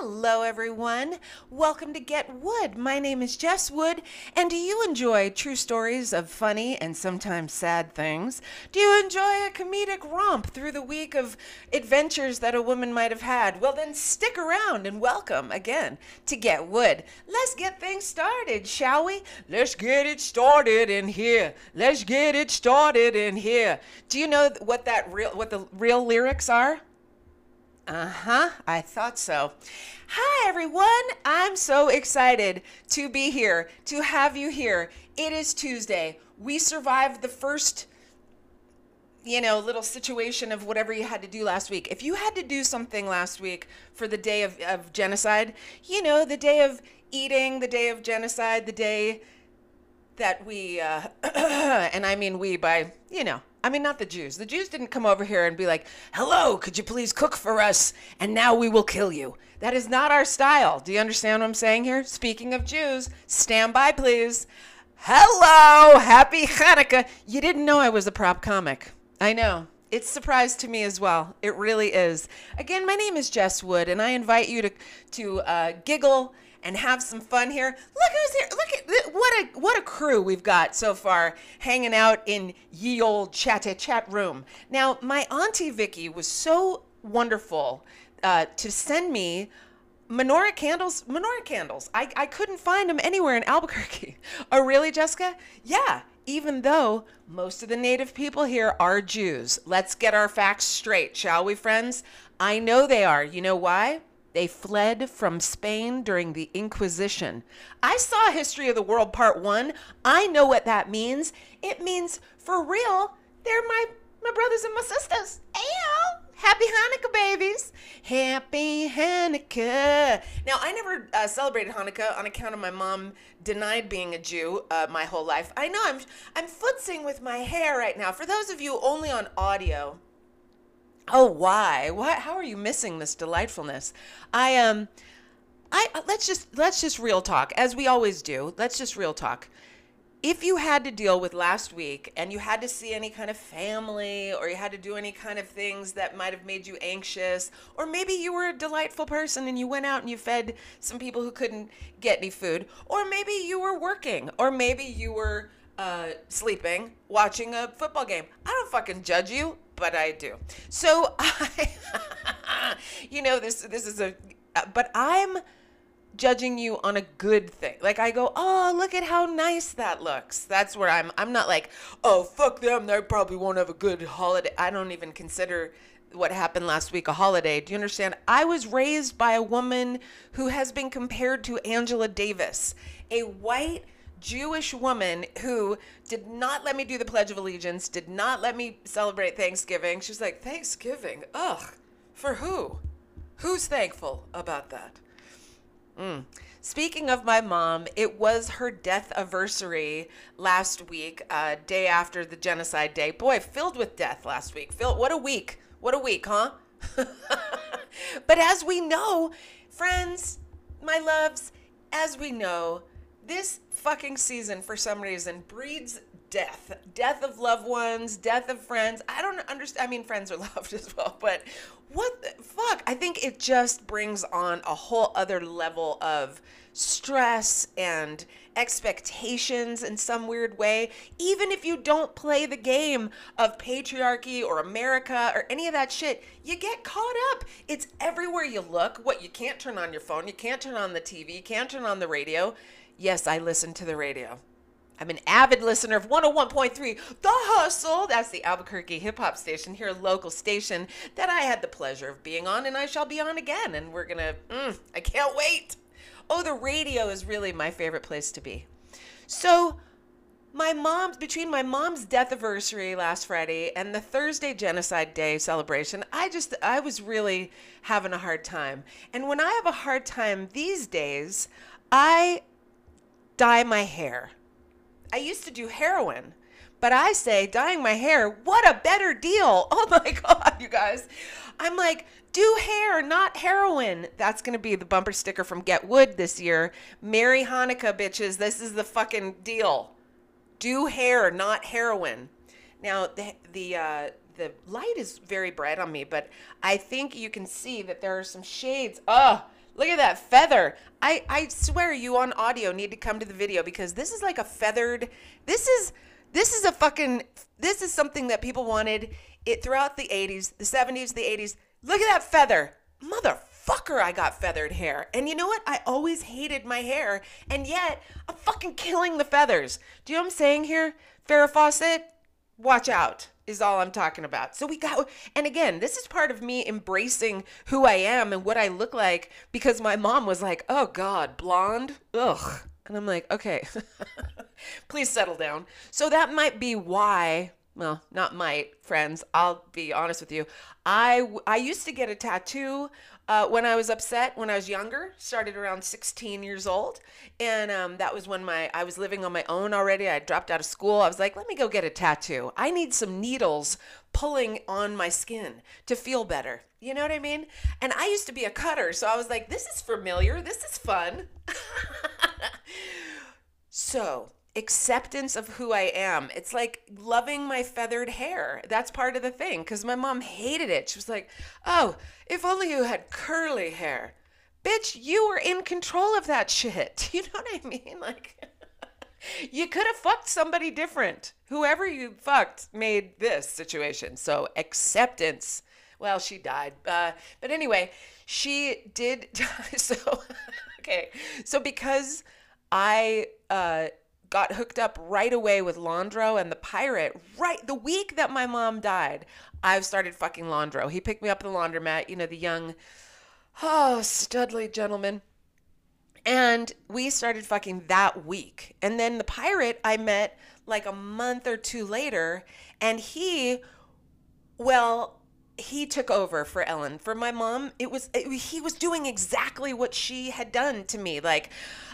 Hello, everyone. Welcome to Get Wood. My name is Jess Wood, and do you enjoy true stories of funny and sometimes sad things? Do you enjoy a comedic romp through the week of adventures that a woman might have had? Well, then stick around and welcome again to Get Wood. Let's get things started, shall we? Let's get it started in here. Let's get it started in here. Do you know what that real what the real lyrics are? Uh huh. I thought so. Hi, everyone. I'm so excited to be here, to have you here. It is Tuesday. We survived the first, you know, little situation of whatever you had to do last week. If you had to do something last week for the day of, of genocide, you know, the day of eating, the day of genocide, the day that we, uh, and I mean we by, you know, I mean, not the Jews. The Jews didn't come over here and be like, hello, could you please cook for us? And now we will kill you. That is not our style. Do you understand what I'm saying here? Speaking of Jews, stand by, please. Hello, happy Hanukkah. You didn't know I was a prop comic. I know. It's surprise to me as well. It really is. Again, my name is Jess Wood, and I invite you to, to uh, giggle and have some fun here. Look who's here. Look at what a what a crew we've got so far hanging out in ye old chatty chat room. Now, my auntie Vicky was so wonderful uh, to send me menorah candles. Menorah candles. I, I couldn't find them anywhere in Albuquerque. Oh, really, Jessica? Yeah. Even though most of the native people here are Jews. Let's get our facts straight, shall we, friends? I know they are. You know why? They fled from Spain during the Inquisition. I saw History of the World Part 1. I know what that means. It means, for real, they're my, my brothers and my sisters. Ayo! Happy Hanukkah, babies! Happy Hanukkah! Now, I never uh, celebrated Hanukkah on account of my mom denied being a Jew uh, my whole life. I know I'm I'm footsing with my hair right now. For those of you only on audio, Oh, why? Why? How are you missing this delightfulness? I um, I let's just let's just real talk as we always do. Let's just real talk. If you had to deal with last week and you had to see any kind of family or you had to do any kind of things that might have made you anxious, or maybe you were a delightful person and you went out and you fed some people who couldn't get any food, or maybe you were working, or maybe you were uh, sleeping, watching a football game. I don't fucking judge you but I do. So I, you know, this this is a, uh, but I'm judging you on a good thing. Like I go, oh, look at how nice that looks. That's where I'm. I'm not like, oh, fuck them. They probably won't have a good holiday. I don't even consider what happened last week a holiday. Do you understand? I was raised by a woman who has been compared to Angela Davis, a white Jewish woman who did not let me do the Pledge of Allegiance, did not let me celebrate Thanksgiving. She's like, Thanksgiving? Ugh. For who? Who's thankful about that? Mm. Speaking of my mom, it was her death anniversary last week, uh, day after the genocide day. Boy, filled with death last week. Filled, what a week. What a week, huh? but as we know, friends, my loves, as we know, this fucking season, for some reason, breeds death. Death of loved ones death of friends. I don't understand i mean friends are loved as well but what the fuck? I think it just brings on a whole other level of stress and expectations in some weird way. Even if you don't play the game of patriarchy or america or any of that shit you get caught up. It's everywhere you look. What you can't turn on your phone you can't turn on the tv you can't turn on the radio Yes, I listen to the radio. I'm an avid listener of 101.3 The Hustle. That's the Albuquerque hip hop station here, a local station that I had the pleasure of being on, and I shall be on again. And we're gonna, mm, I can't wait. Oh, the radio is really my favorite place to be. So, my mom's between my mom's death anniversary last Friday and the Thursday Genocide Day celebration, I just I was really having a hard time. And when I have a hard time these days, I dye my hair. I used to do heroin, but I say dyeing my hair, what a better deal. Oh my God, you guys. I'm like, do hair, not heroin. That's going to be the bumper sticker from Get Wood this year. Merry Hanukkah, bitches. This is the fucking deal. Do hair, not heroin. Now, the, the, uh, the light is very bright on me, but I think you can see that there are some shades. Oh, Look at that feather. I, I swear you on audio need to come to the video because this is like a feathered this is this is a fucking this is something that people wanted it throughout the 80s, the 70s, the 80s. Look at that feather. Motherfucker, I got feathered hair. And you know what? I always hated my hair, and yet I'm fucking killing the feathers. Do you know what I'm saying here? Farrah Fawcett, watch out is all I'm talking about. So we got, and again, this is part of me embracing who I am and what I look like because my mom was like, oh God, blonde? Ugh. And I'm like, okay, please settle down. So that might be why, well, not might, friends, I'll be honest with you. I, I used to get a tattoo uh, when I was upset when I was younger, started around 16 years old. And um, that was when my I was living on my own already. I dropped out of school. I was like, let me go get a tattoo. I need some needles pulling on my skin to feel better. You know what I mean? And I used to be a cutter. So I was like, this is familiar. This is fun. so acceptance of who I am. It's like loving my feathered hair. That's part of the thing because my mom hated it. She was like, oh, if only you had curly hair. Bitch, you were in control of that shit. You know what I mean? Like, you could have fucked somebody different. Whoever you fucked made this situation. So, acceptance. Well, she died. Uh, but anyway, she did. die. so, okay. So, because I, uh, got hooked up right away with Londro and the pirate right the week that my mom died. I've started fucking Londro. He picked me up at the laundromat, you know, the young, oh, studly gentleman. And we started fucking that week. And then the pirate I met like a month or two later. And he, well, he took over for Ellen. For my mom, it was it, he was doing exactly what she had done to me. Like,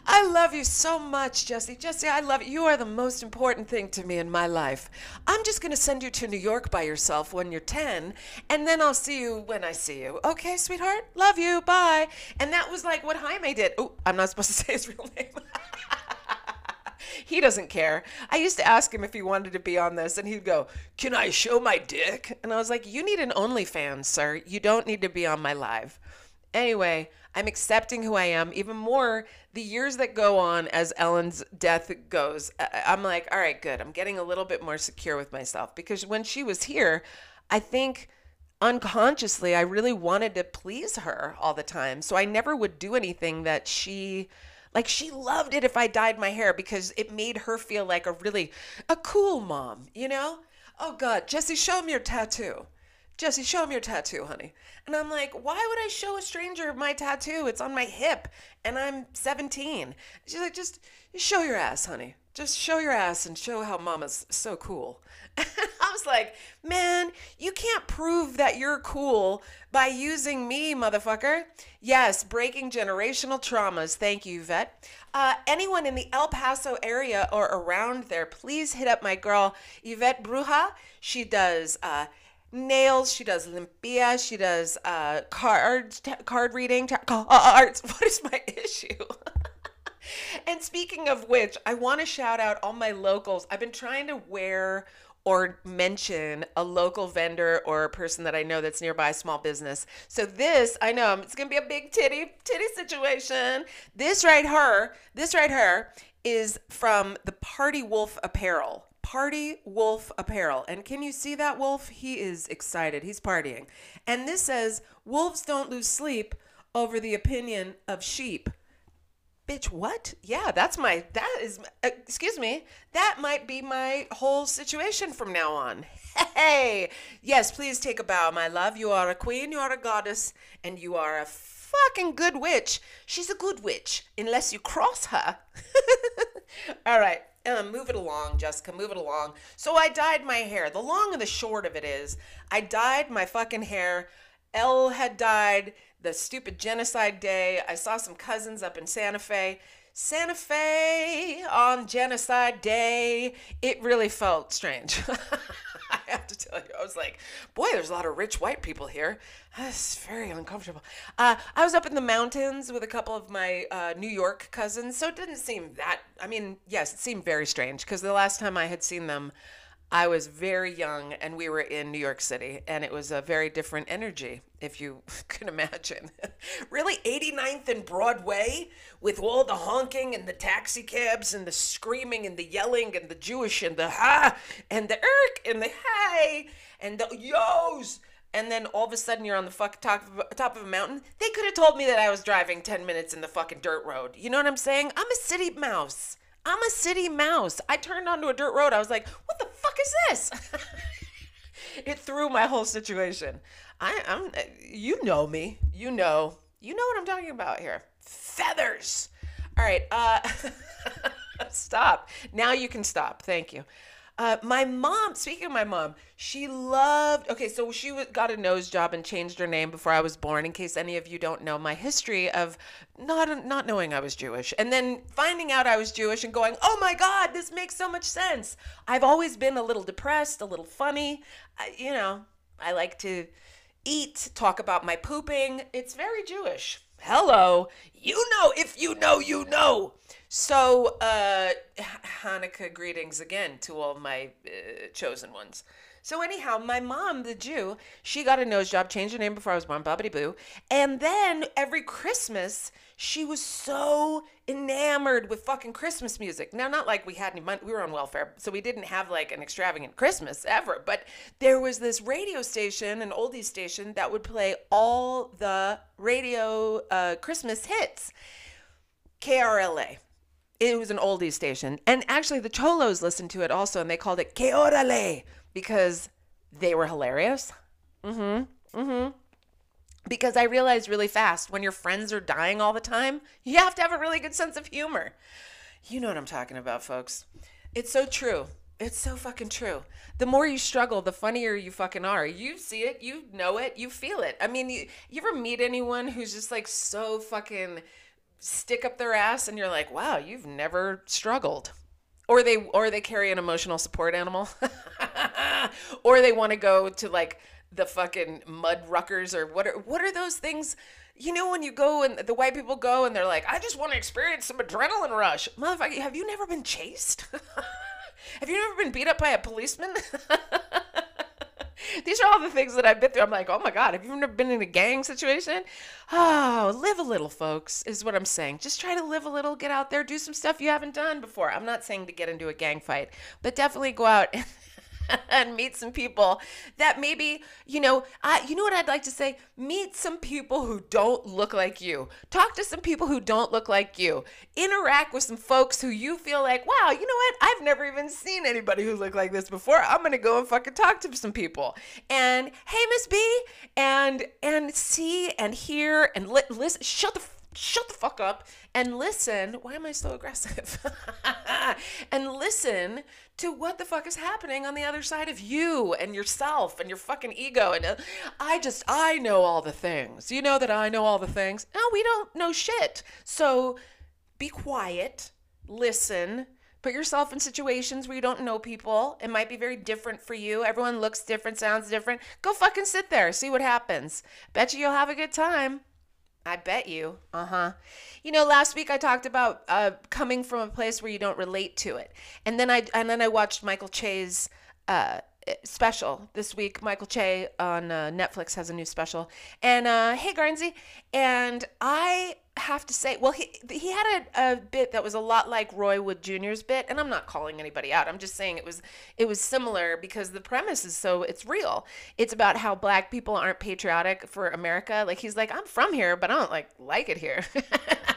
I love you so much, Jesse. Jesse, I love you. You are the most important thing to me in my life. I'm just going to send you to New York by yourself when you're 10, and then I'll see you when I see you. Okay, sweetheart? Love you. Bye. And that was like what Jaime did. Oh, I'm not supposed to say his real name. he doesn't care. I used to ask him if he wanted to be on this, and he'd go, Can I show my dick? And I was like, You need an OnlyFans, sir. You don't need to be on my live. Anyway, I'm accepting who I am even more the years that go on as Ellen's death goes. I'm like, all right, good. I'm getting a little bit more secure with myself because when she was here, I think unconsciously I really wanted to please her all the time. So I never would do anything that she like she loved it if I dyed my hair because it made her feel like a really a cool mom, you know? Oh god, Jesse, show me your tattoo. Jesse, show him your tattoo, honey. And I'm like, why would I show a stranger my tattoo? It's on my hip and I'm 17. She's like, just show your ass, honey. Just show your ass and show how mama's so cool. Like, man, you can't prove that you're cool by using me, motherfucker. Yes, breaking generational traumas. Thank you, Vet. Uh, anyone in the El Paso area or around there, please hit up my girl, Yvette Bruja. She does. Uh, nails. She does limpia. She does uh, cards, t- card reading, t- cards. What is my issue? and speaking of which, I want to shout out all my locals. I've been trying to wear or mention a local vendor or a person that I know that's nearby small business. So this, I know it's gonna be a big titty titty situation. This right here, this right here is from the Party Wolf Apparel. Party Wolf Apparel. And can you see that wolf? He is excited. He's partying. And this says, Wolves don't lose sleep over the opinion of sheep. Bitch, what? Yeah, that's my, that is, uh, excuse me, that might be my whole situation from now on. Hey, yes, please take a bow, my love. You are a queen, you are a goddess, and you are a fucking good witch. She's a good witch, unless you cross her. All right. Um, move it along, Jessica, move it along. So I dyed my hair. The long and the short of it is, I dyed my fucking hair. Elle had died the stupid genocide day. I saw some cousins up in Santa Fe. Santa Fe on genocide day. It really felt strange. I have to tell you, I was like, boy, there's a lot of rich white people here. That's very uncomfortable. Uh, I was up in the mountains with a couple of my uh, New York cousins, so it didn't seem that. I mean, yes, it seemed very strange because the last time I had seen them, I was very young and we were in New York City and it was a very different energy, if you can imagine. really, 89th and Broadway with all the honking and the taxi cabs and the screaming and the yelling and the Jewish and the ha and the irk and the hey and the yos. And then all of a sudden you're on the fuck top of, top of a mountain. They could have told me that I was driving 10 minutes in the fucking dirt road. You know what I'm saying? I'm a city mouse. I'm a city mouse. I turned onto a dirt road. I was like, what the fuck is this? it threw my whole situation. I, I'm, you know me. You know. You know what I'm talking about here. Feathers. All right. Uh, stop. Now you can stop. Thank you. Uh, my mom, speaking of my mom, she loved. Okay, so she got a nose job and changed her name before I was born. In case any of you don't know my history of not not knowing I was Jewish, and then finding out I was Jewish and going, "Oh my God, this makes so much sense." I've always been a little depressed, a little funny. I, you know, I like to eat, talk about my pooping. It's very Jewish. Hello, you know if you know, you know. So, uh, Hanukkah greetings again to all my uh, chosen ones. So anyhow, my mom, the Jew, she got a nose job, changed her name before I was born, Bobbity Boo. And then every Christmas, she was so enamored with fucking Christmas music. Now, not like we had any money, we were on welfare, so we didn't have like an extravagant Christmas ever, but there was this radio station, an oldies station, that would play all the radio uh, Christmas hits. KRLA it was an oldie station. And actually, the Cholos listened to it also, and they called it Que Orale because they were hilarious. Mm hmm. Mm hmm. Because I realized really fast when your friends are dying all the time, you have to have a really good sense of humor. You know what I'm talking about, folks. It's so true. It's so fucking true. The more you struggle, the funnier you fucking are. You see it, you know it, you feel it. I mean, you, you ever meet anyone who's just like so fucking stick up their ass and you're like, wow, you've never struggled. Or they or they carry an emotional support animal. or they want to go to like the fucking mud ruckers or what are what are those things? You know when you go and the white people go and they're like, I just want to experience some adrenaline rush. Motherfucker, have you never been chased? have you never been beat up by a policeman? These are all the things that I've been through. I'm like, oh my God, have you ever been in a gang situation? Oh, live a little, folks, is what I'm saying. Just try to live a little, get out there, do some stuff you haven't done before. I'm not saying to get into a gang fight, but definitely go out and and meet some people that maybe you know I, you know what i'd like to say? Meet some people who don't look like you. Talk to some people who don't look like you. Interact with some folks who you feel like wow you know what? I've never even seen anybody who looked like this before. I'm gonna go and fucking talk to some people. And hey miss b and and see and hear and li- listen shut the shut the fuck up and listen. Why am I so aggressive? and listen to what the fuck is happening on the other side of you and yourself and your fucking ego. And uh, I just, I know all the things. You know that I know all the things. No, we don't know shit. So be quiet, listen. Put yourself in situations where you don't know people. It might be very different for you. Everyone looks different, sounds different. Go fucking sit there, see what happens. Bet you you'll have a good time. I bet you. Uh huh. You know, last week I talked about uh, coming from a place where you don't relate to it, and then I and then I watched Michael Che's uh, special this week. Michael Che on uh, Netflix has a new special, and uh, hey Garnsey, and I have to say, well, he he had a, a bit that was a lot like Roy Wood Jr.'s bit, and I'm not calling anybody out. I'm just saying it was it was similar because the premise is so it's real. It's about how black people aren't patriotic for America. Like he's like, I'm from here, but I don't like like it here.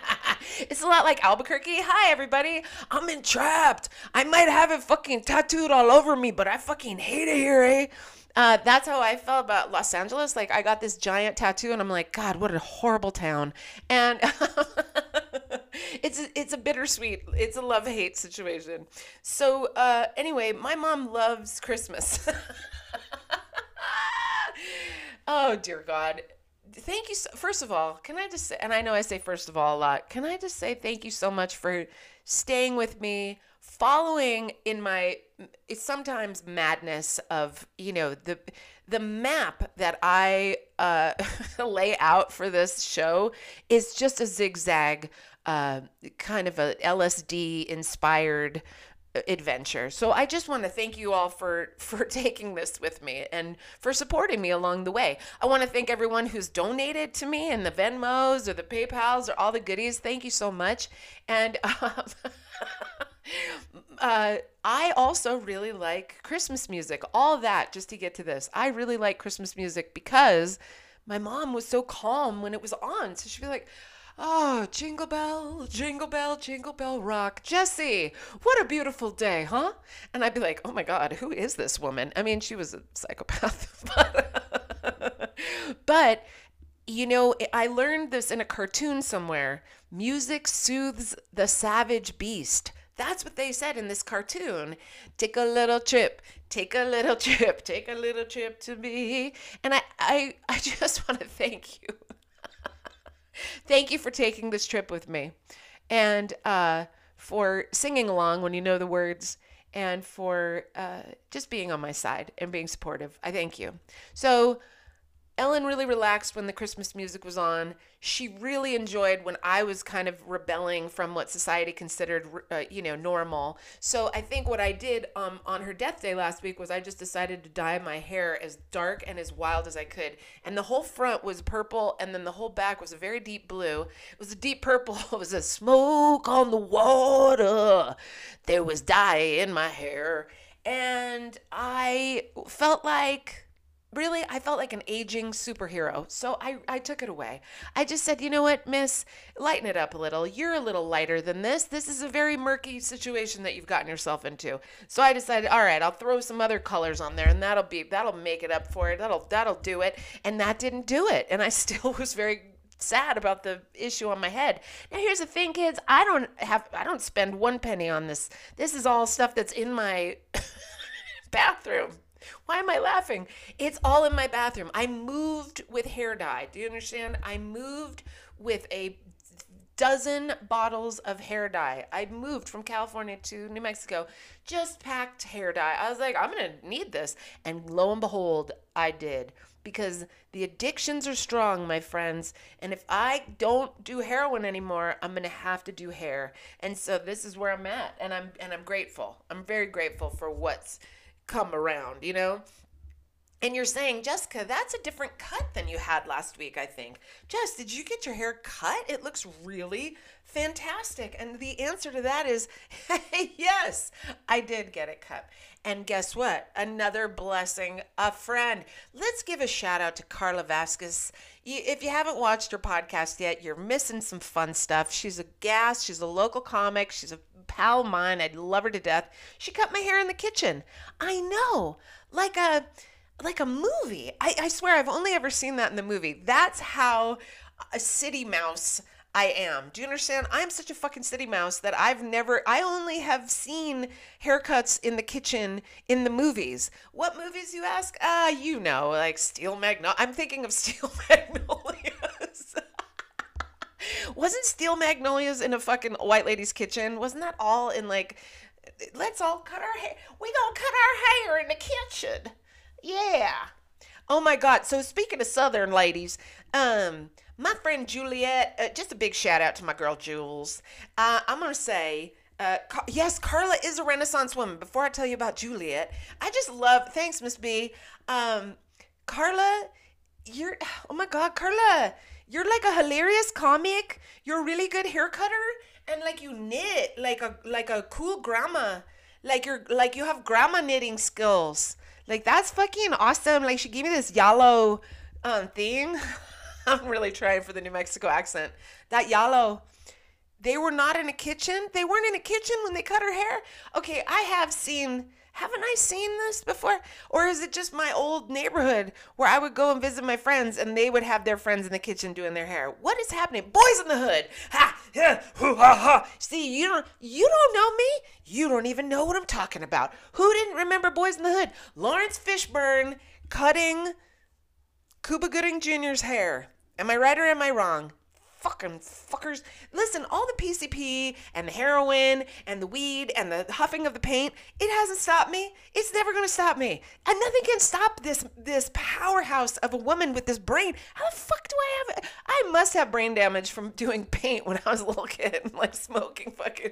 it's a lot like Albuquerque. Hi everybody, I'm entrapped. I might have it fucking tattooed all over me, but I fucking hate it here, eh? Uh, that's how I felt about Los Angeles. Like I got this giant tattoo, and I'm like, God, what a horrible town. And it's a, it's a bittersweet, it's a love hate situation. So uh, anyway, my mom loves Christmas. oh dear God. Thank you. So, first of all, can I just say, and I know I say first of all a lot, can I just say thank you so much for staying with me, following in my it's sometimes madness of you know the the map that I uh, lay out for this show is just a zigzag, uh, kind of a LSD inspired adventure. So I just want to thank you all for for taking this with me and for supporting me along the way. I want to thank everyone who's donated to me and the Venmos or the PayPal's or all the goodies. Thank you so much. And um, uh, I also really like Christmas music. All that just to get to this. I really like Christmas music because my mom was so calm when it was on. So she'd be like, Oh, jingle bell, jingle bell, jingle bell rock. Jesse, what a beautiful day, huh? And I'd be like, oh my God, who is this woman? I mean, she was a psychopath. but, you know, I learned this in a cartoon somewhere. Music soothes the savage beast. That's what they said in this cartoon. Take a little trip, take a little trip, take a little trip to me. And I, I, I just want to thank you Thank you for taking this trip with me and uh, for singing along when you know the words and for uh, just being on my side and being supportive. I thank you. So, Ellen really relaxed when the Christmas music was on. She really enjoyed when I was kind of rebelling from what society considered, uh, you know, normal. So I think what I did um, on her death day last week was I just decided to dye my hair as dark and as wild as I could. And the whole front was purple, and then the whole back was a very deep blue. It was a deep purple. It was a smoke on the water. There was dye in my hair. And I felt like really i felt like an aging superhero so I, I took it away. I just said you know what miss? Lighten it up a little. You're a little lighter than this. This is a very murky situation that you've gotten yourself into. So i decided all right i'll throw some other colors on there and that'll be that'll make it up for it. That'll that'll do it. And that didn't do it and i still was very sad about the issue on my head. Now here's the thing kids, I don't have I don't spend one penny on this. This is all stuff that's in my bathroom. Why am I laughing? It's all in my bathroom. I moved with hair dye. Do you understand? I moved with a dozen bottles of hair dye. I moved from California to New Mexico, just packed hair dye. I was like, I'm going to need this. And lo and behold, I did. Because the addictions are strong, my friends. And if I don't do heroin anymore, I'm going to have to do hair. And so this is where I'm at. And I'm and I'm grateful. I'm very grateful for what's come around, you know? And you're saying, Jessica, that's a different cut than you had last week, I think. Jess, did you get your hair cut? It looks really fantastic. And the answer to that is yes, I did get it cut. And guess what? Another blessing, a friend. Let's give a shout out to Carla Vasquez. If you haven't watched her podcast yet, you're missing some fun stuff. She's a gas, she's a local comic, she's a pal of mine. I'd love her to death. She cut my hair in the kitchen. I know, like a like a movie. I, I swear I've only ever seen that in the movie. That's how a city mouse I am. Do you understand? I'm such a fucking city mouse that I've never, I only have seen haircuts in the kitchen in the movies. What movies, you ask? Ah, uh, you know, like Steel Magnolia. I'm thinking of Steel Magnolias. Wasn't Steel Magnolias in a fucking white lady's kitchen? Wasn't that all in like, let's all cut our hair. We gonna cut our hair in the kitchen. Yeah. Oh my God. So speaking of Southern ladies, um, my friend Juliet, uh, just a big shout out to my girl Jules. Uh, I'm gonna say. Uh, yes, Carla is a Renaissance woman. Before I tell you about Juliet, I just love. Thanks, Miss B. Um, Carla, you're. Oh my God, Carla, you're like a hilarious comic. You're a really good hair cutter, and like you knit like a like a cool grandma. Like you're like you have grandma knitting skills. Like that's fucking awesome. Like she gave me this yellow um thing. I'm really trying for the New Mexico accent. That yellow. They were not in a kitchen. They weren't in a kitchen when they cut her hair. Okay, I have seen haven't I seen this before? Or is it just my old neighborhood where I would go and visit my friends and they would have their friends in the kitchen doing their hair? What is happening? Boys in the hood. Ha, hoo, ha, ha. See, you don't you don't know me. You don't even know what I'm talking about. Who didn't remember Boys in the Hood? Laurence Fishburne cutting Cuba Gooding Jr.'s hair. Am I right or am I wrong? Fucking fuckers. Listen, all the PCP and the heroin and the weed and the huffing of the paint, it hasn't stopped me. It's never gonna stop me. And nothing can stop this this powerhouse of a woman with this brain. How the fuck do I have it? I must have brain damage from doing paint when I was a little kid, and like smoking fucking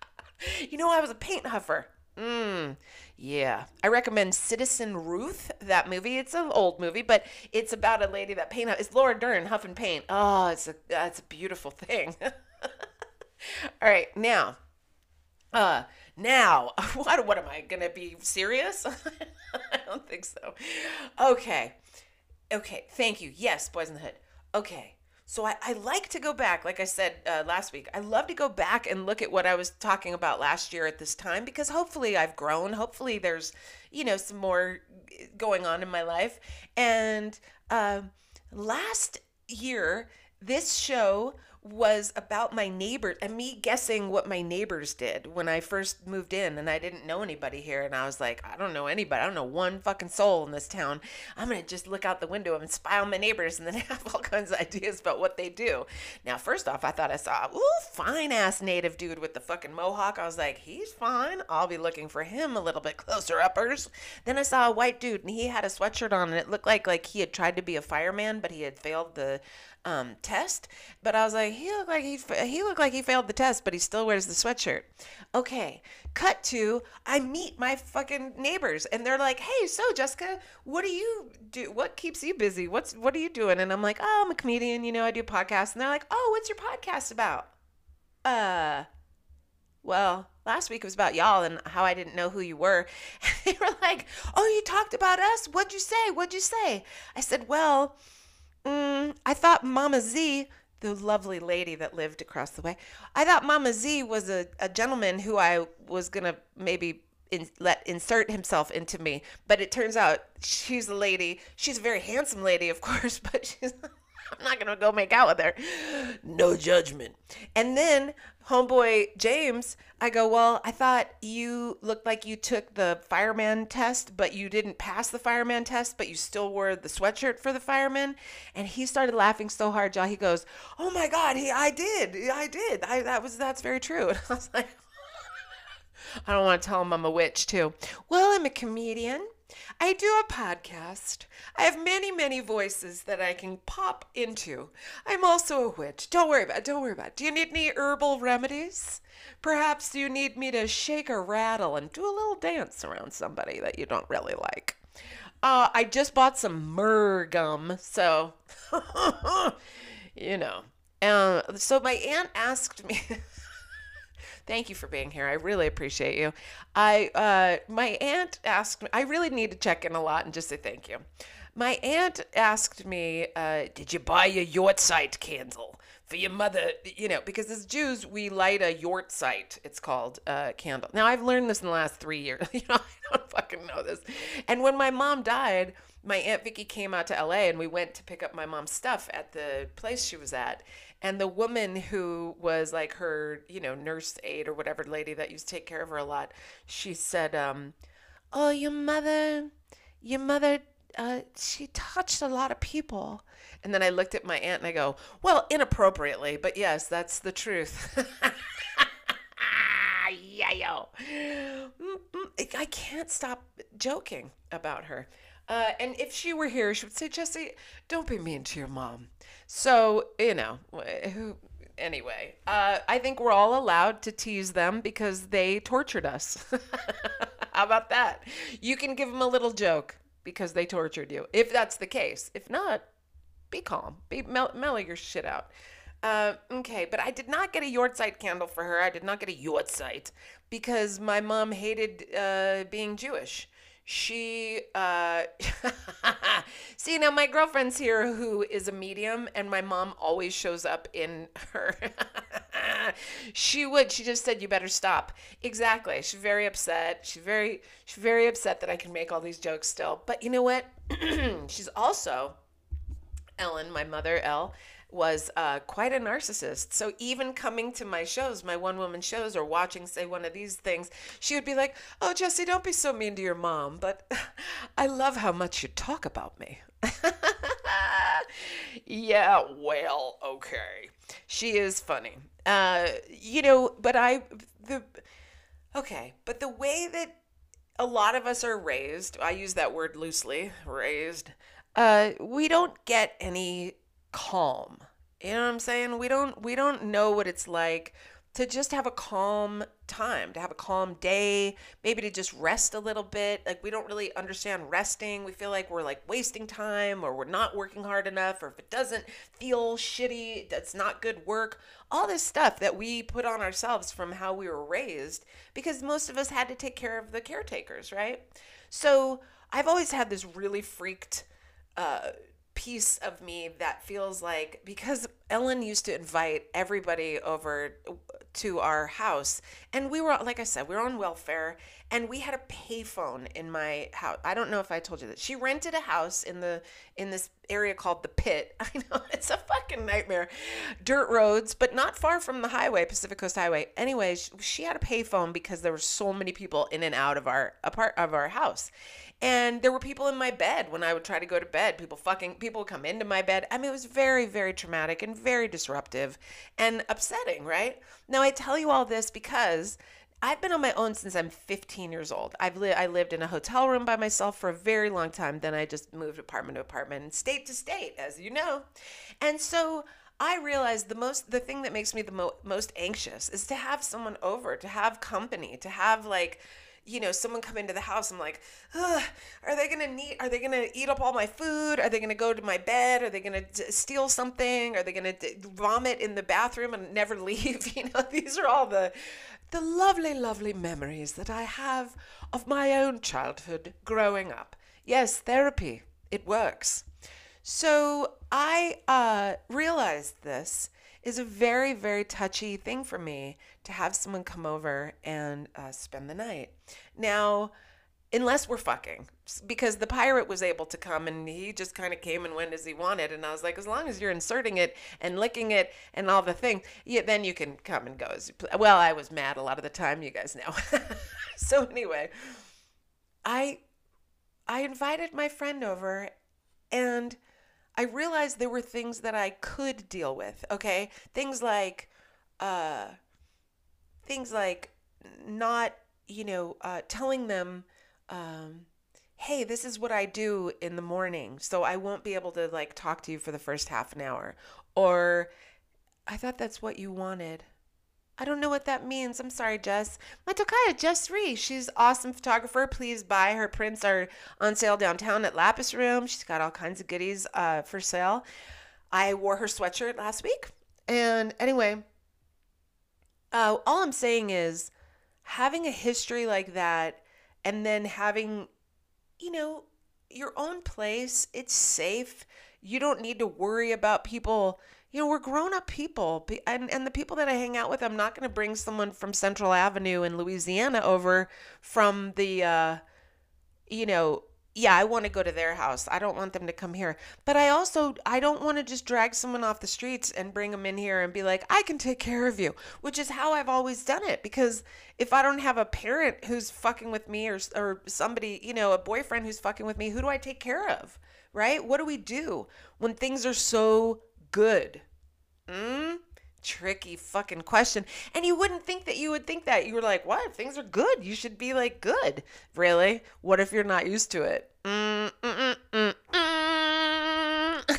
you know, I was a paint huffer. Mm, yeah. I recommend Citizen Ruth, that movie. It's an old movie, but it's about a lady that paint. It's Laura Dern, Huff and Paint. Oh, it's a that's a beautiful thing. All right, now, uh, now, what what am I gonna be serious? I don't think so. Okay, okay. Thank you. Yes, Boys in the Hood. Okay. So I, I like to go back, like I said uh, last week. I love to go back and look at what I was talking about last year at this time because hopefully I've grown. Hopefully there's, you know, some more going on in my life. And uh, last year, this show was about my neighbor and me guessing what my neighbors did when I first moved in and I didn't know anybody here and I was like, I don't know anybody. I don't know one fucking soul in this town. I'm going to just look out the window and spy on my neighbors and then have all kinds of ideas about what they do. Now, first off, I thought I saw, ooh, fine ass native dude with the fucking mohawk. I was like, he's fine. I'll be looking for him a little bit closer uppers. Then I saw a white dude and he had a sweatshirt on and it looked like like he had tried to be a fireman, but he had failed the um, test. But I was like, he looked like he he looked like he failed the test, but he still wears the sweatshirt. Okay, cut to I meet my fucking neighbors, and they're like, hey, so Jessica, what do you do? What keeps you busy? What's what are you doing? And I'm like, oh, I'm a comedian. You know, I do podcasts. And they're like, oh, what's your podcast about? Uh. Well, last week it was about y'all and how I didn't know who you were. And they were like, Oh, you talked about us? What'd you say? What'd you say? I said, Well, Mm, I thought Mama Z, the lovely lady that lived across the way, I thought Mama Z was a, a gentleman who I was going to maybe in, let insert himself into me. But it turns out she's a lady. She's a very handsome lady, of course, but she's. I'm not gonna go make out with her. No judgment. And then homeboy James, I go, well, I thought you looked like you took the fireman test, but you didn't pass the fireman test, but you still wore the sweatshirt for the fireman. And he started laughing so hard, John. He goes, oh my God, he, I did, I did. I, that was, that's very true. And I was like, I don't want to tell him I'm a witch too. Well, I'm a comedian. I do a podcast. I have many, many voices that I can pop into. I'm also a witch. Don't worry about it. Don't worry about it. Do you need any herbal remedies? Perhaps you need me to shake a rattle and do a little dance around somebody that you don't really like. Uh, I just bought some myrrh gum, so you know. Uh, so my aunt asked me. Thank you for being here. I really appreciate you. I uh, my aunt asked. I really need to check in a lot and just say thank you. My aunt asked me, uh, "Did you buy a Yahrzeit candle for your mother?" You know, because as Jews we light a Yahrzeit. It's called uh, candle. Now I've learned this in the last three years. you know, I don't fucking know this. And when my mom died, my aunt Vicky came out to LA and we went to pick up my mom's stuff at the place she was at and the woman who was like her, you know, nurse aide or whatever lady that used to take care of her a lot, she said, um, "Oh, your mother, your mother, uh, she touched a lot of people." And then I looked at my aunt and I go, "Well, inappropriately, but yes, that's the truth." yeah, yo. I can't stop joking about her. Uh, and if she were here, she would say, Jesse, don't be mean to your mom. So, you know, who, anyway, uh, I think we're all allowed to tease them because they tortured us. How about that? You can give them a little joke because they tortured you, if that's the case. If not, be calm. Be mel- mellow your shit out. Uh, okay, but I did not get a Yahrzeit candle for her. I did not get a Yahrzeit because my mom hated uh, being Jewish she uh see now my girlfriend's here who is a medium and my mom always shows up in her she would she just said you better stop. Exactly. She's very upset. She's very she's very upset that i can make all these jokes still. But you know what? She's also ellen my mother elle was uh, quite a narcissist. So even coming to my shows, my one woman shows, or watching, say, one of these things, she would be like, Oh, Jesse, don't be so mean to your mom, but I love how much you talk about me. yeah, well, okay. She is funny. Uh, you know, but I, the, okay, but the way that a lot of us are raised, I use that word loosely, raised, uh, we don't get any calm. You know what I'm saying? We don't we don't know what it's like to just have a calm time, to have a calm day, maybe to just rest a little bit. Like we don't really understand resting. We feel like we're like wasting time or we're not working hard enough or if it doesn't feel shitty, that's not good work. All this stuff that we put on ourselves from how we were raised because most of us had to take care of the caretakers, right? So, I've always had this really freaked uh piece of me that feels like because Ellen used to invite everybody over to our house and we were like I said we were on welfare and we had a payphone in my house. I don't know if I told you that. She rented a house in the in this area called the Pit. I know it's a fucking nightmare. Dirt roads, but not far from the highway, Pacific Coast Highway. Anyways, she had a payphone because there were so many people in and out of our apart of our house. And there were people in my bed when I would try to go to bed. People fucking, people come into my bed. I mean, it was very, very traumatic and very disruptive and upsetting, right? Now, I tell you all this because I've been on my own since I'm 15 years old. I've li- I lived in a hotel room by myself for a very long time. Then I just moved apartment to apartment and state to state, as you know. And so I realized the most the thing that makes me the mo- most anxious is to have someone over, to have company, to have like you know, someone come into the house, I'm like, are they gonna need? Are they gonna eat up all my food? Are they gonna go to my bed? Are they gonna d- steal something? Are they gonna d- vomit in the bathroom and never leave? You know, these are all the the lovely, lovely memories that I have of my own childhood growing up. Yes, therapy, it works. So I uh, realized this is a very, very touchy thing for me to have someone come over and uh, spend the night. Now, unless we're fucking, because the pirate was able to come and he just kind of came and went as he wanted. And I was like, as long as you're inserting it and licking it and all the things, yeah, then you can come and go as. Well, I was mad a lot of the time, you guys know. so anyway, I I invited my friend over and I realized there were things that I could deal with, okay? Things like uh things like not, you know, uh telling them um hey, this is what I do in the morning, so I won't be able to like talk to you for the first half an hour. Or I thought that's what you wanted. I don't know what that means. I'm sorry, Jess. My Tokaya, Jess Ree. She's awesome photographer. Please buy her prints are on sale downtown at Lapis Room. She's got all kinds of goodies uh, for sale. I wore her sweatshirt last week. And anyway, uh, all I'm saying is having a history like that and then having, you know, your own place, it's safe. You don't need to worry about people you know, we're grown up people. And, and the people that I hang out with, I'm not going to bring someone from Central Avenue in Louisiana over from the, uh, you know, yeah, I want to go to their house. I don't want them to come here. But I also, I don't want to just drag someone off the streets and bring them in here and be like, I can take care of you, which is how I've always done it. Because if I don't have a parent who's fucking with me or, or somebody, you know, a boyfriend who's fucking with me, who do I take care of? Right? What do we do when things are so good? Mm? Tricky fucking question. And you wouldn't think that you would think that. You were like, what? If things are good, you should be like, good. Really? What if you're not used to it? Mm, mm,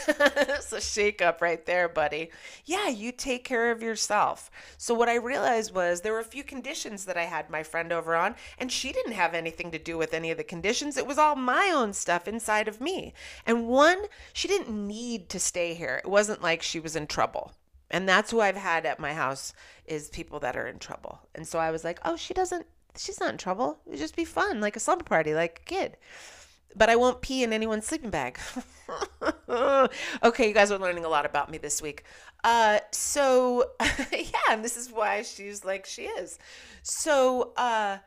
That's a shake up right there, buddy. Yeah, you take care of yourself. So, what I realized was there were a few conditions that I had my friend over on, and she didn't have anything to do with any of the conditions. It was all my own stuff inside of me. And one, she didn't need to stay here. It wasn't like she was in trouble. And that's who I've had at my house is people that are in trouble. And so I was like, oh, she doesn't, she's not in trouble. It'd just be fun, like a slumber party, like a kid but I won't pee in anyone's sleeping bag. okay, you guys are learning a lot about me this week. Uh, so yeah, and this is why she's like she is. So uh,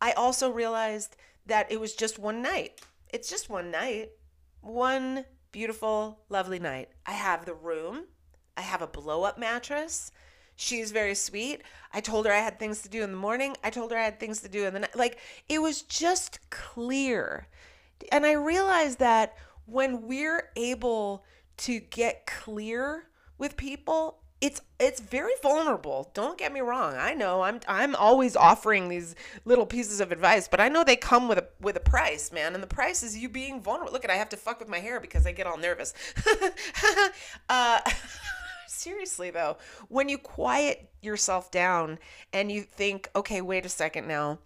I also realized that it was just one night. It's just one night, one beautiful, lovely night. I have the room. I have a blow up mattress. She's very sweet. I told her I had things to do in the morning. I told her I had things to do in the night. Like it was just clear and I realize that when we're able to get clear with people, it's it's very vulnerable. Don't get me wrong. I know I'm I'm always offering these little pieces of advice, but I know they come with a with a price, man. And the price is you being vulnerable. Look at I have to fuck with my hair because I get all nervous. uh, seriously though, when you quiet yourself down and you think, okay, wait a second now.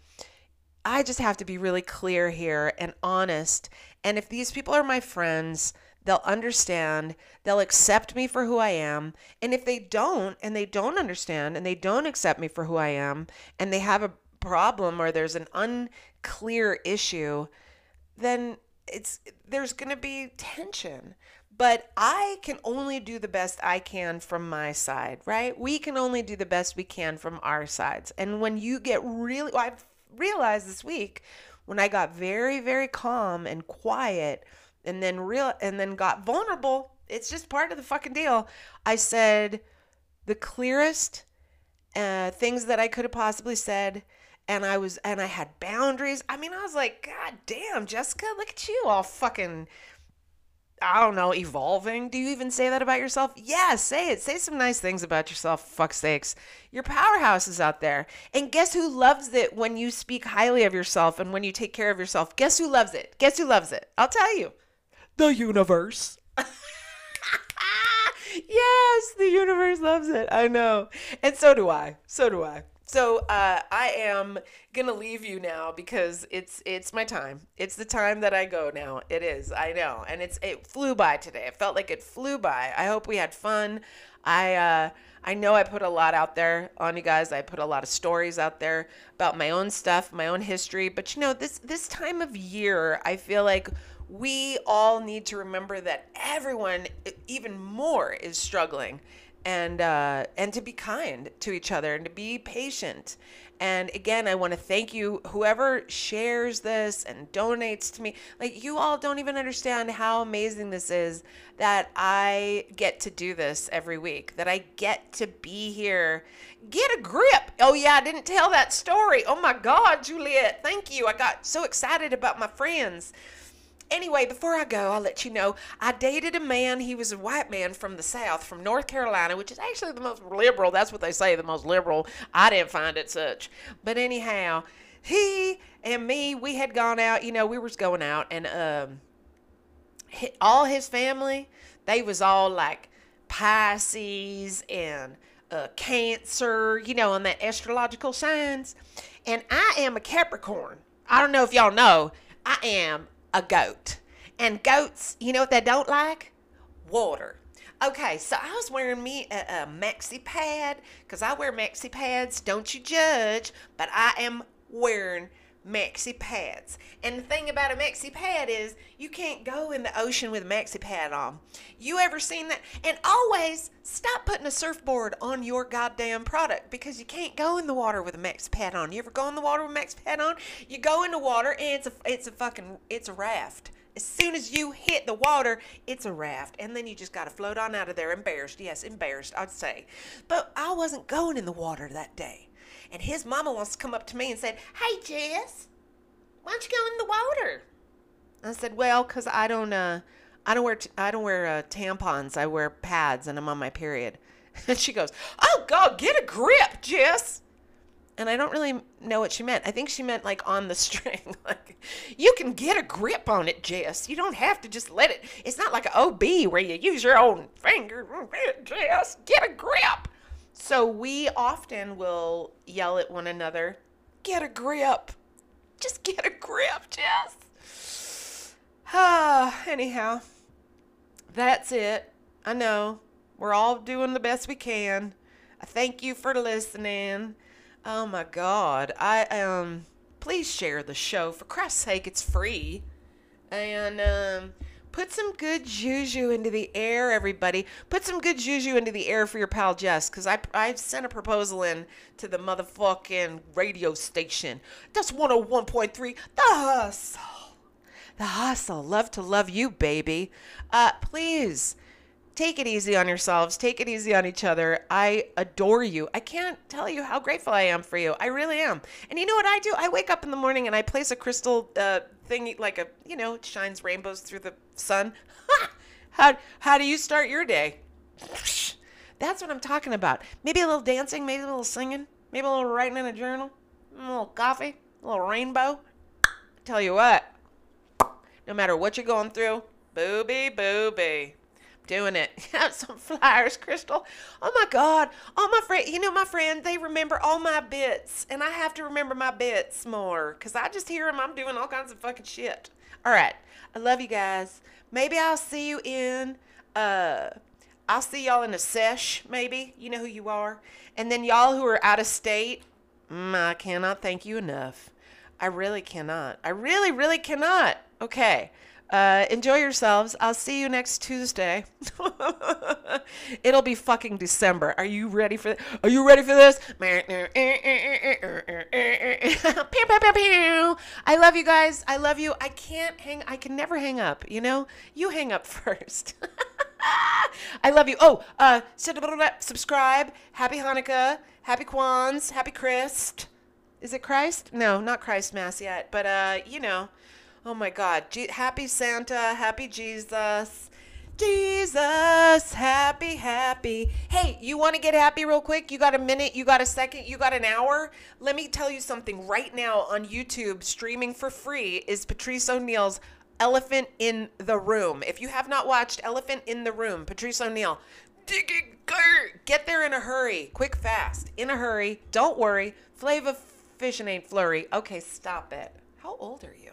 I just have to be really clear here and honest. And if these people are my friends, they'll understand, they'll accept me for who I am. And if they don't, and they don't understand, and they don't accept me for who I am, and they have a problem or there's an unclear issue, then it's there's going to be tension but I can only do the best I can from my side, right? We can only do the best we can from our sides. And when you get really, well, I've realized this week when I got very, very calm and quiet and then real and then got vulnerable, it's just part of the fucking deal. I said the clearest uh, things that I could have possibly said and I was and I had boundaries. I mean, I was like, God damn, Jessica, look at you all fucking I don't know, evolving. Do you even say that about yourself? Yeah, say it. Say some nice things about yourself, fuck sakes. Your powerhouse is out there. And guess who loves it when you speak highly of yourself and when you take care of yourself? Guess who loves it? Guess who loves it? I'll tell you. The universe. yes, the universe loves it. I know. And so do I. So do I. So uh, I am gonna leave you now because it's it's my time. It's the time that I go now. It is. I know, and it's it flew by today. It felt like it flew by. I hope we had fun. I uh, I know I put a lot out there on you guys. I put a lot of stories out there about my own stuff, my own history. But you know, this this time of year, I feel like we all need to remember that everyone, even more, is struggling and uh, and to be kind to each other and to be patient. And again, I want to thank you, whoever shares this and donates to me. Like, you all don't even understand how amazing this is that I get to do this every week, that I get to be here. Get a grip. Oh, yeah, I didn't tell that story. Oh, my God, Juliet, thank you. I got so excited about my friends anyway, before I go, I'll let you know I dated a man. He was a white man from the South, from North Carolina, which is actually the most liberal. That's what they say, the most liberal. I didn't find it such. But anyhow, he and me, we had gone out. You know, we was going out, and um, all his family, they was all like Pisces and uh, Cancer. You know, on that astrological signs. And I am a Capricorn. I don't know if y'all know. I am a goat. And goats, you know what they don't like? Water. Okay, so I was wearing me a, a maxi pad because I wear maxi pads. Don't you judge, but I am wearing maxi pads. And the thing about a maxi pad is you can't go in the ocean with a maxi pad on. You ever seen that? And always stop putting a surfboard on your goddamn product because you can't go in the water with a maxi pad on. You ever go in the water with a maxi pad on? You go in the water and it's a it's a fucking it's a raft. As soon as you hit the water, it's a raft. And then you just got to float on out of there embarrassed. Yes, embarrassed, I'd say. But I wasn't going in the water that day and his mama wants to come up to me and said, "Hey, Jess, why don't you go in the water?" I said, "Well, cause I don't, uh, I don't wear, t- I don't wear uh, tampons. I wear pads, and I'm on my period." And she goes, "Oh God, get a grip, Jess." And I don't really know what she meant. I think she meant like on the string. like, you can get a grip on it, Jess. You don't have to just let it. It's not like an OB where you use your own finger. Jess, get a grip. So we often will yell at one another, get a grip. Just get a grip, Jess. Ah, anyhow, that's it. I know. We're all doing the best we can. I thank you for listening. Oh my God. I um please share the show. For Christ's sake, it's free. And um Put some good juju into the air, everybody. Put some good juju into the air for your pal Jess, because I, I sent a proposal in to the motherfucking radio station. That's 101.3, The Hustle. The Hustle. Love to love you, baby. Uh, please take it easy on yourselves. Take it easy on each other. I adore you. I can't tell you how grateful I am for you. I really am. And you know what I do? I wake up in the morning and I place a crystal uh, thing, like a, you know, it shines rainbows through the sun. how, how do you start your day? That's what I'm talking about. Maybe a little dancing, maybe a little singing, maybe a little writing in a journal, a little coffee, a little rainbow. Tell you what, no matter what you're going through, booby, booby. Doing it. Have some flyers, Crystal. Oh my God. All my friend, you know, my friend, they remember all my bits, and I have to remember my bits more because I just hear them. I'm doing all kinds of fucking shit. All right. I love you guys. Maybe I'll see you in, uh, I'll see y'all in a sesh, maybe. You know who you are. And then y'all who are out of state, mm, I cannot thank you enough. I really cannot. I really, really cannot. Okay. Uh, enjoy yourselves. I'll see you next Tuesday. It'll be fucking December. Are you ready for? Are you ready for this? I love you guys. I love you. I can't hang. I can never hang up. You know. You hang up first. I love you. Oh, uh, subscribe. Happy Hanukkah. Happy Kwanzaa. Happy Christ. Is it Christ? No, not Christ Mass yet. But uh, you know. Oh my God. Happy Santa. Happy Jesus. Jesus, happy, happy. Hey, you want to get happy real quick? You got a minute? You got a second? You got an hour? Let me tell you something right now on YouTube, streaming for free, is Patrice O'Neal's Elephant in the Room. If you have not watched Elephant in the Room, Patrice O'Neal, dig it, get there in a hurry, quick, fast, in a hurry. Don't worry. Flavor Fishing ain't flurry. Okay, stop it. How old are you?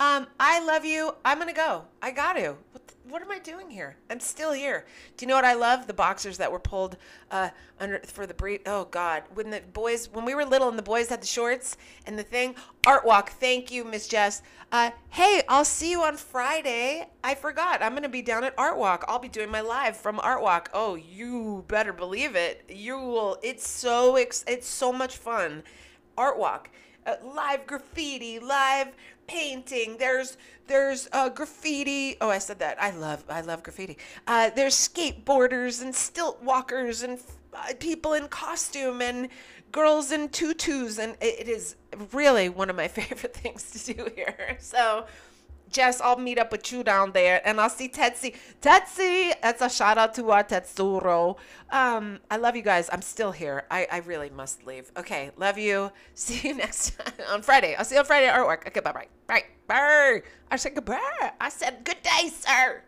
Um, I love you. I'm gonna go. I got to. What, the, what am I doing here? I'm still here. Do you know what I love? The boxers that were pulled uh, under for the brief. Oh God, when the boys, when we were little, and the boys had the shorts and the thing. Art walk. Thank you, Miss Jess. Uh, hey, I'll see you on Friday. I forgot. I'm gonna be down at Art Walk. I'll be doing my live from Art Walk. Oh, you better believe it. You will. It's so. ex- It's so much fun. Art Walk. Uh, live graffiti, live painting. There's there's uh, graffiti. Oh, I said that. I love I love graffiti. Uh, there's skateboarders and stilt walkers and uh, people in costume and girls in tutus, and it, it is really one of my favorite things to do here. So Jess, I'll meet up with you down there, and I'll see Tetsi. Tetsi, that's a shout out to our Tetsuro. Um, I love you guys. I'm still here. I, I really must leave. Okay, love you. See you next time on Friday. I'll see you on Friday at Art Walk. Okay, bye bye. Bye bye. I said goodbye. I said good day, sir.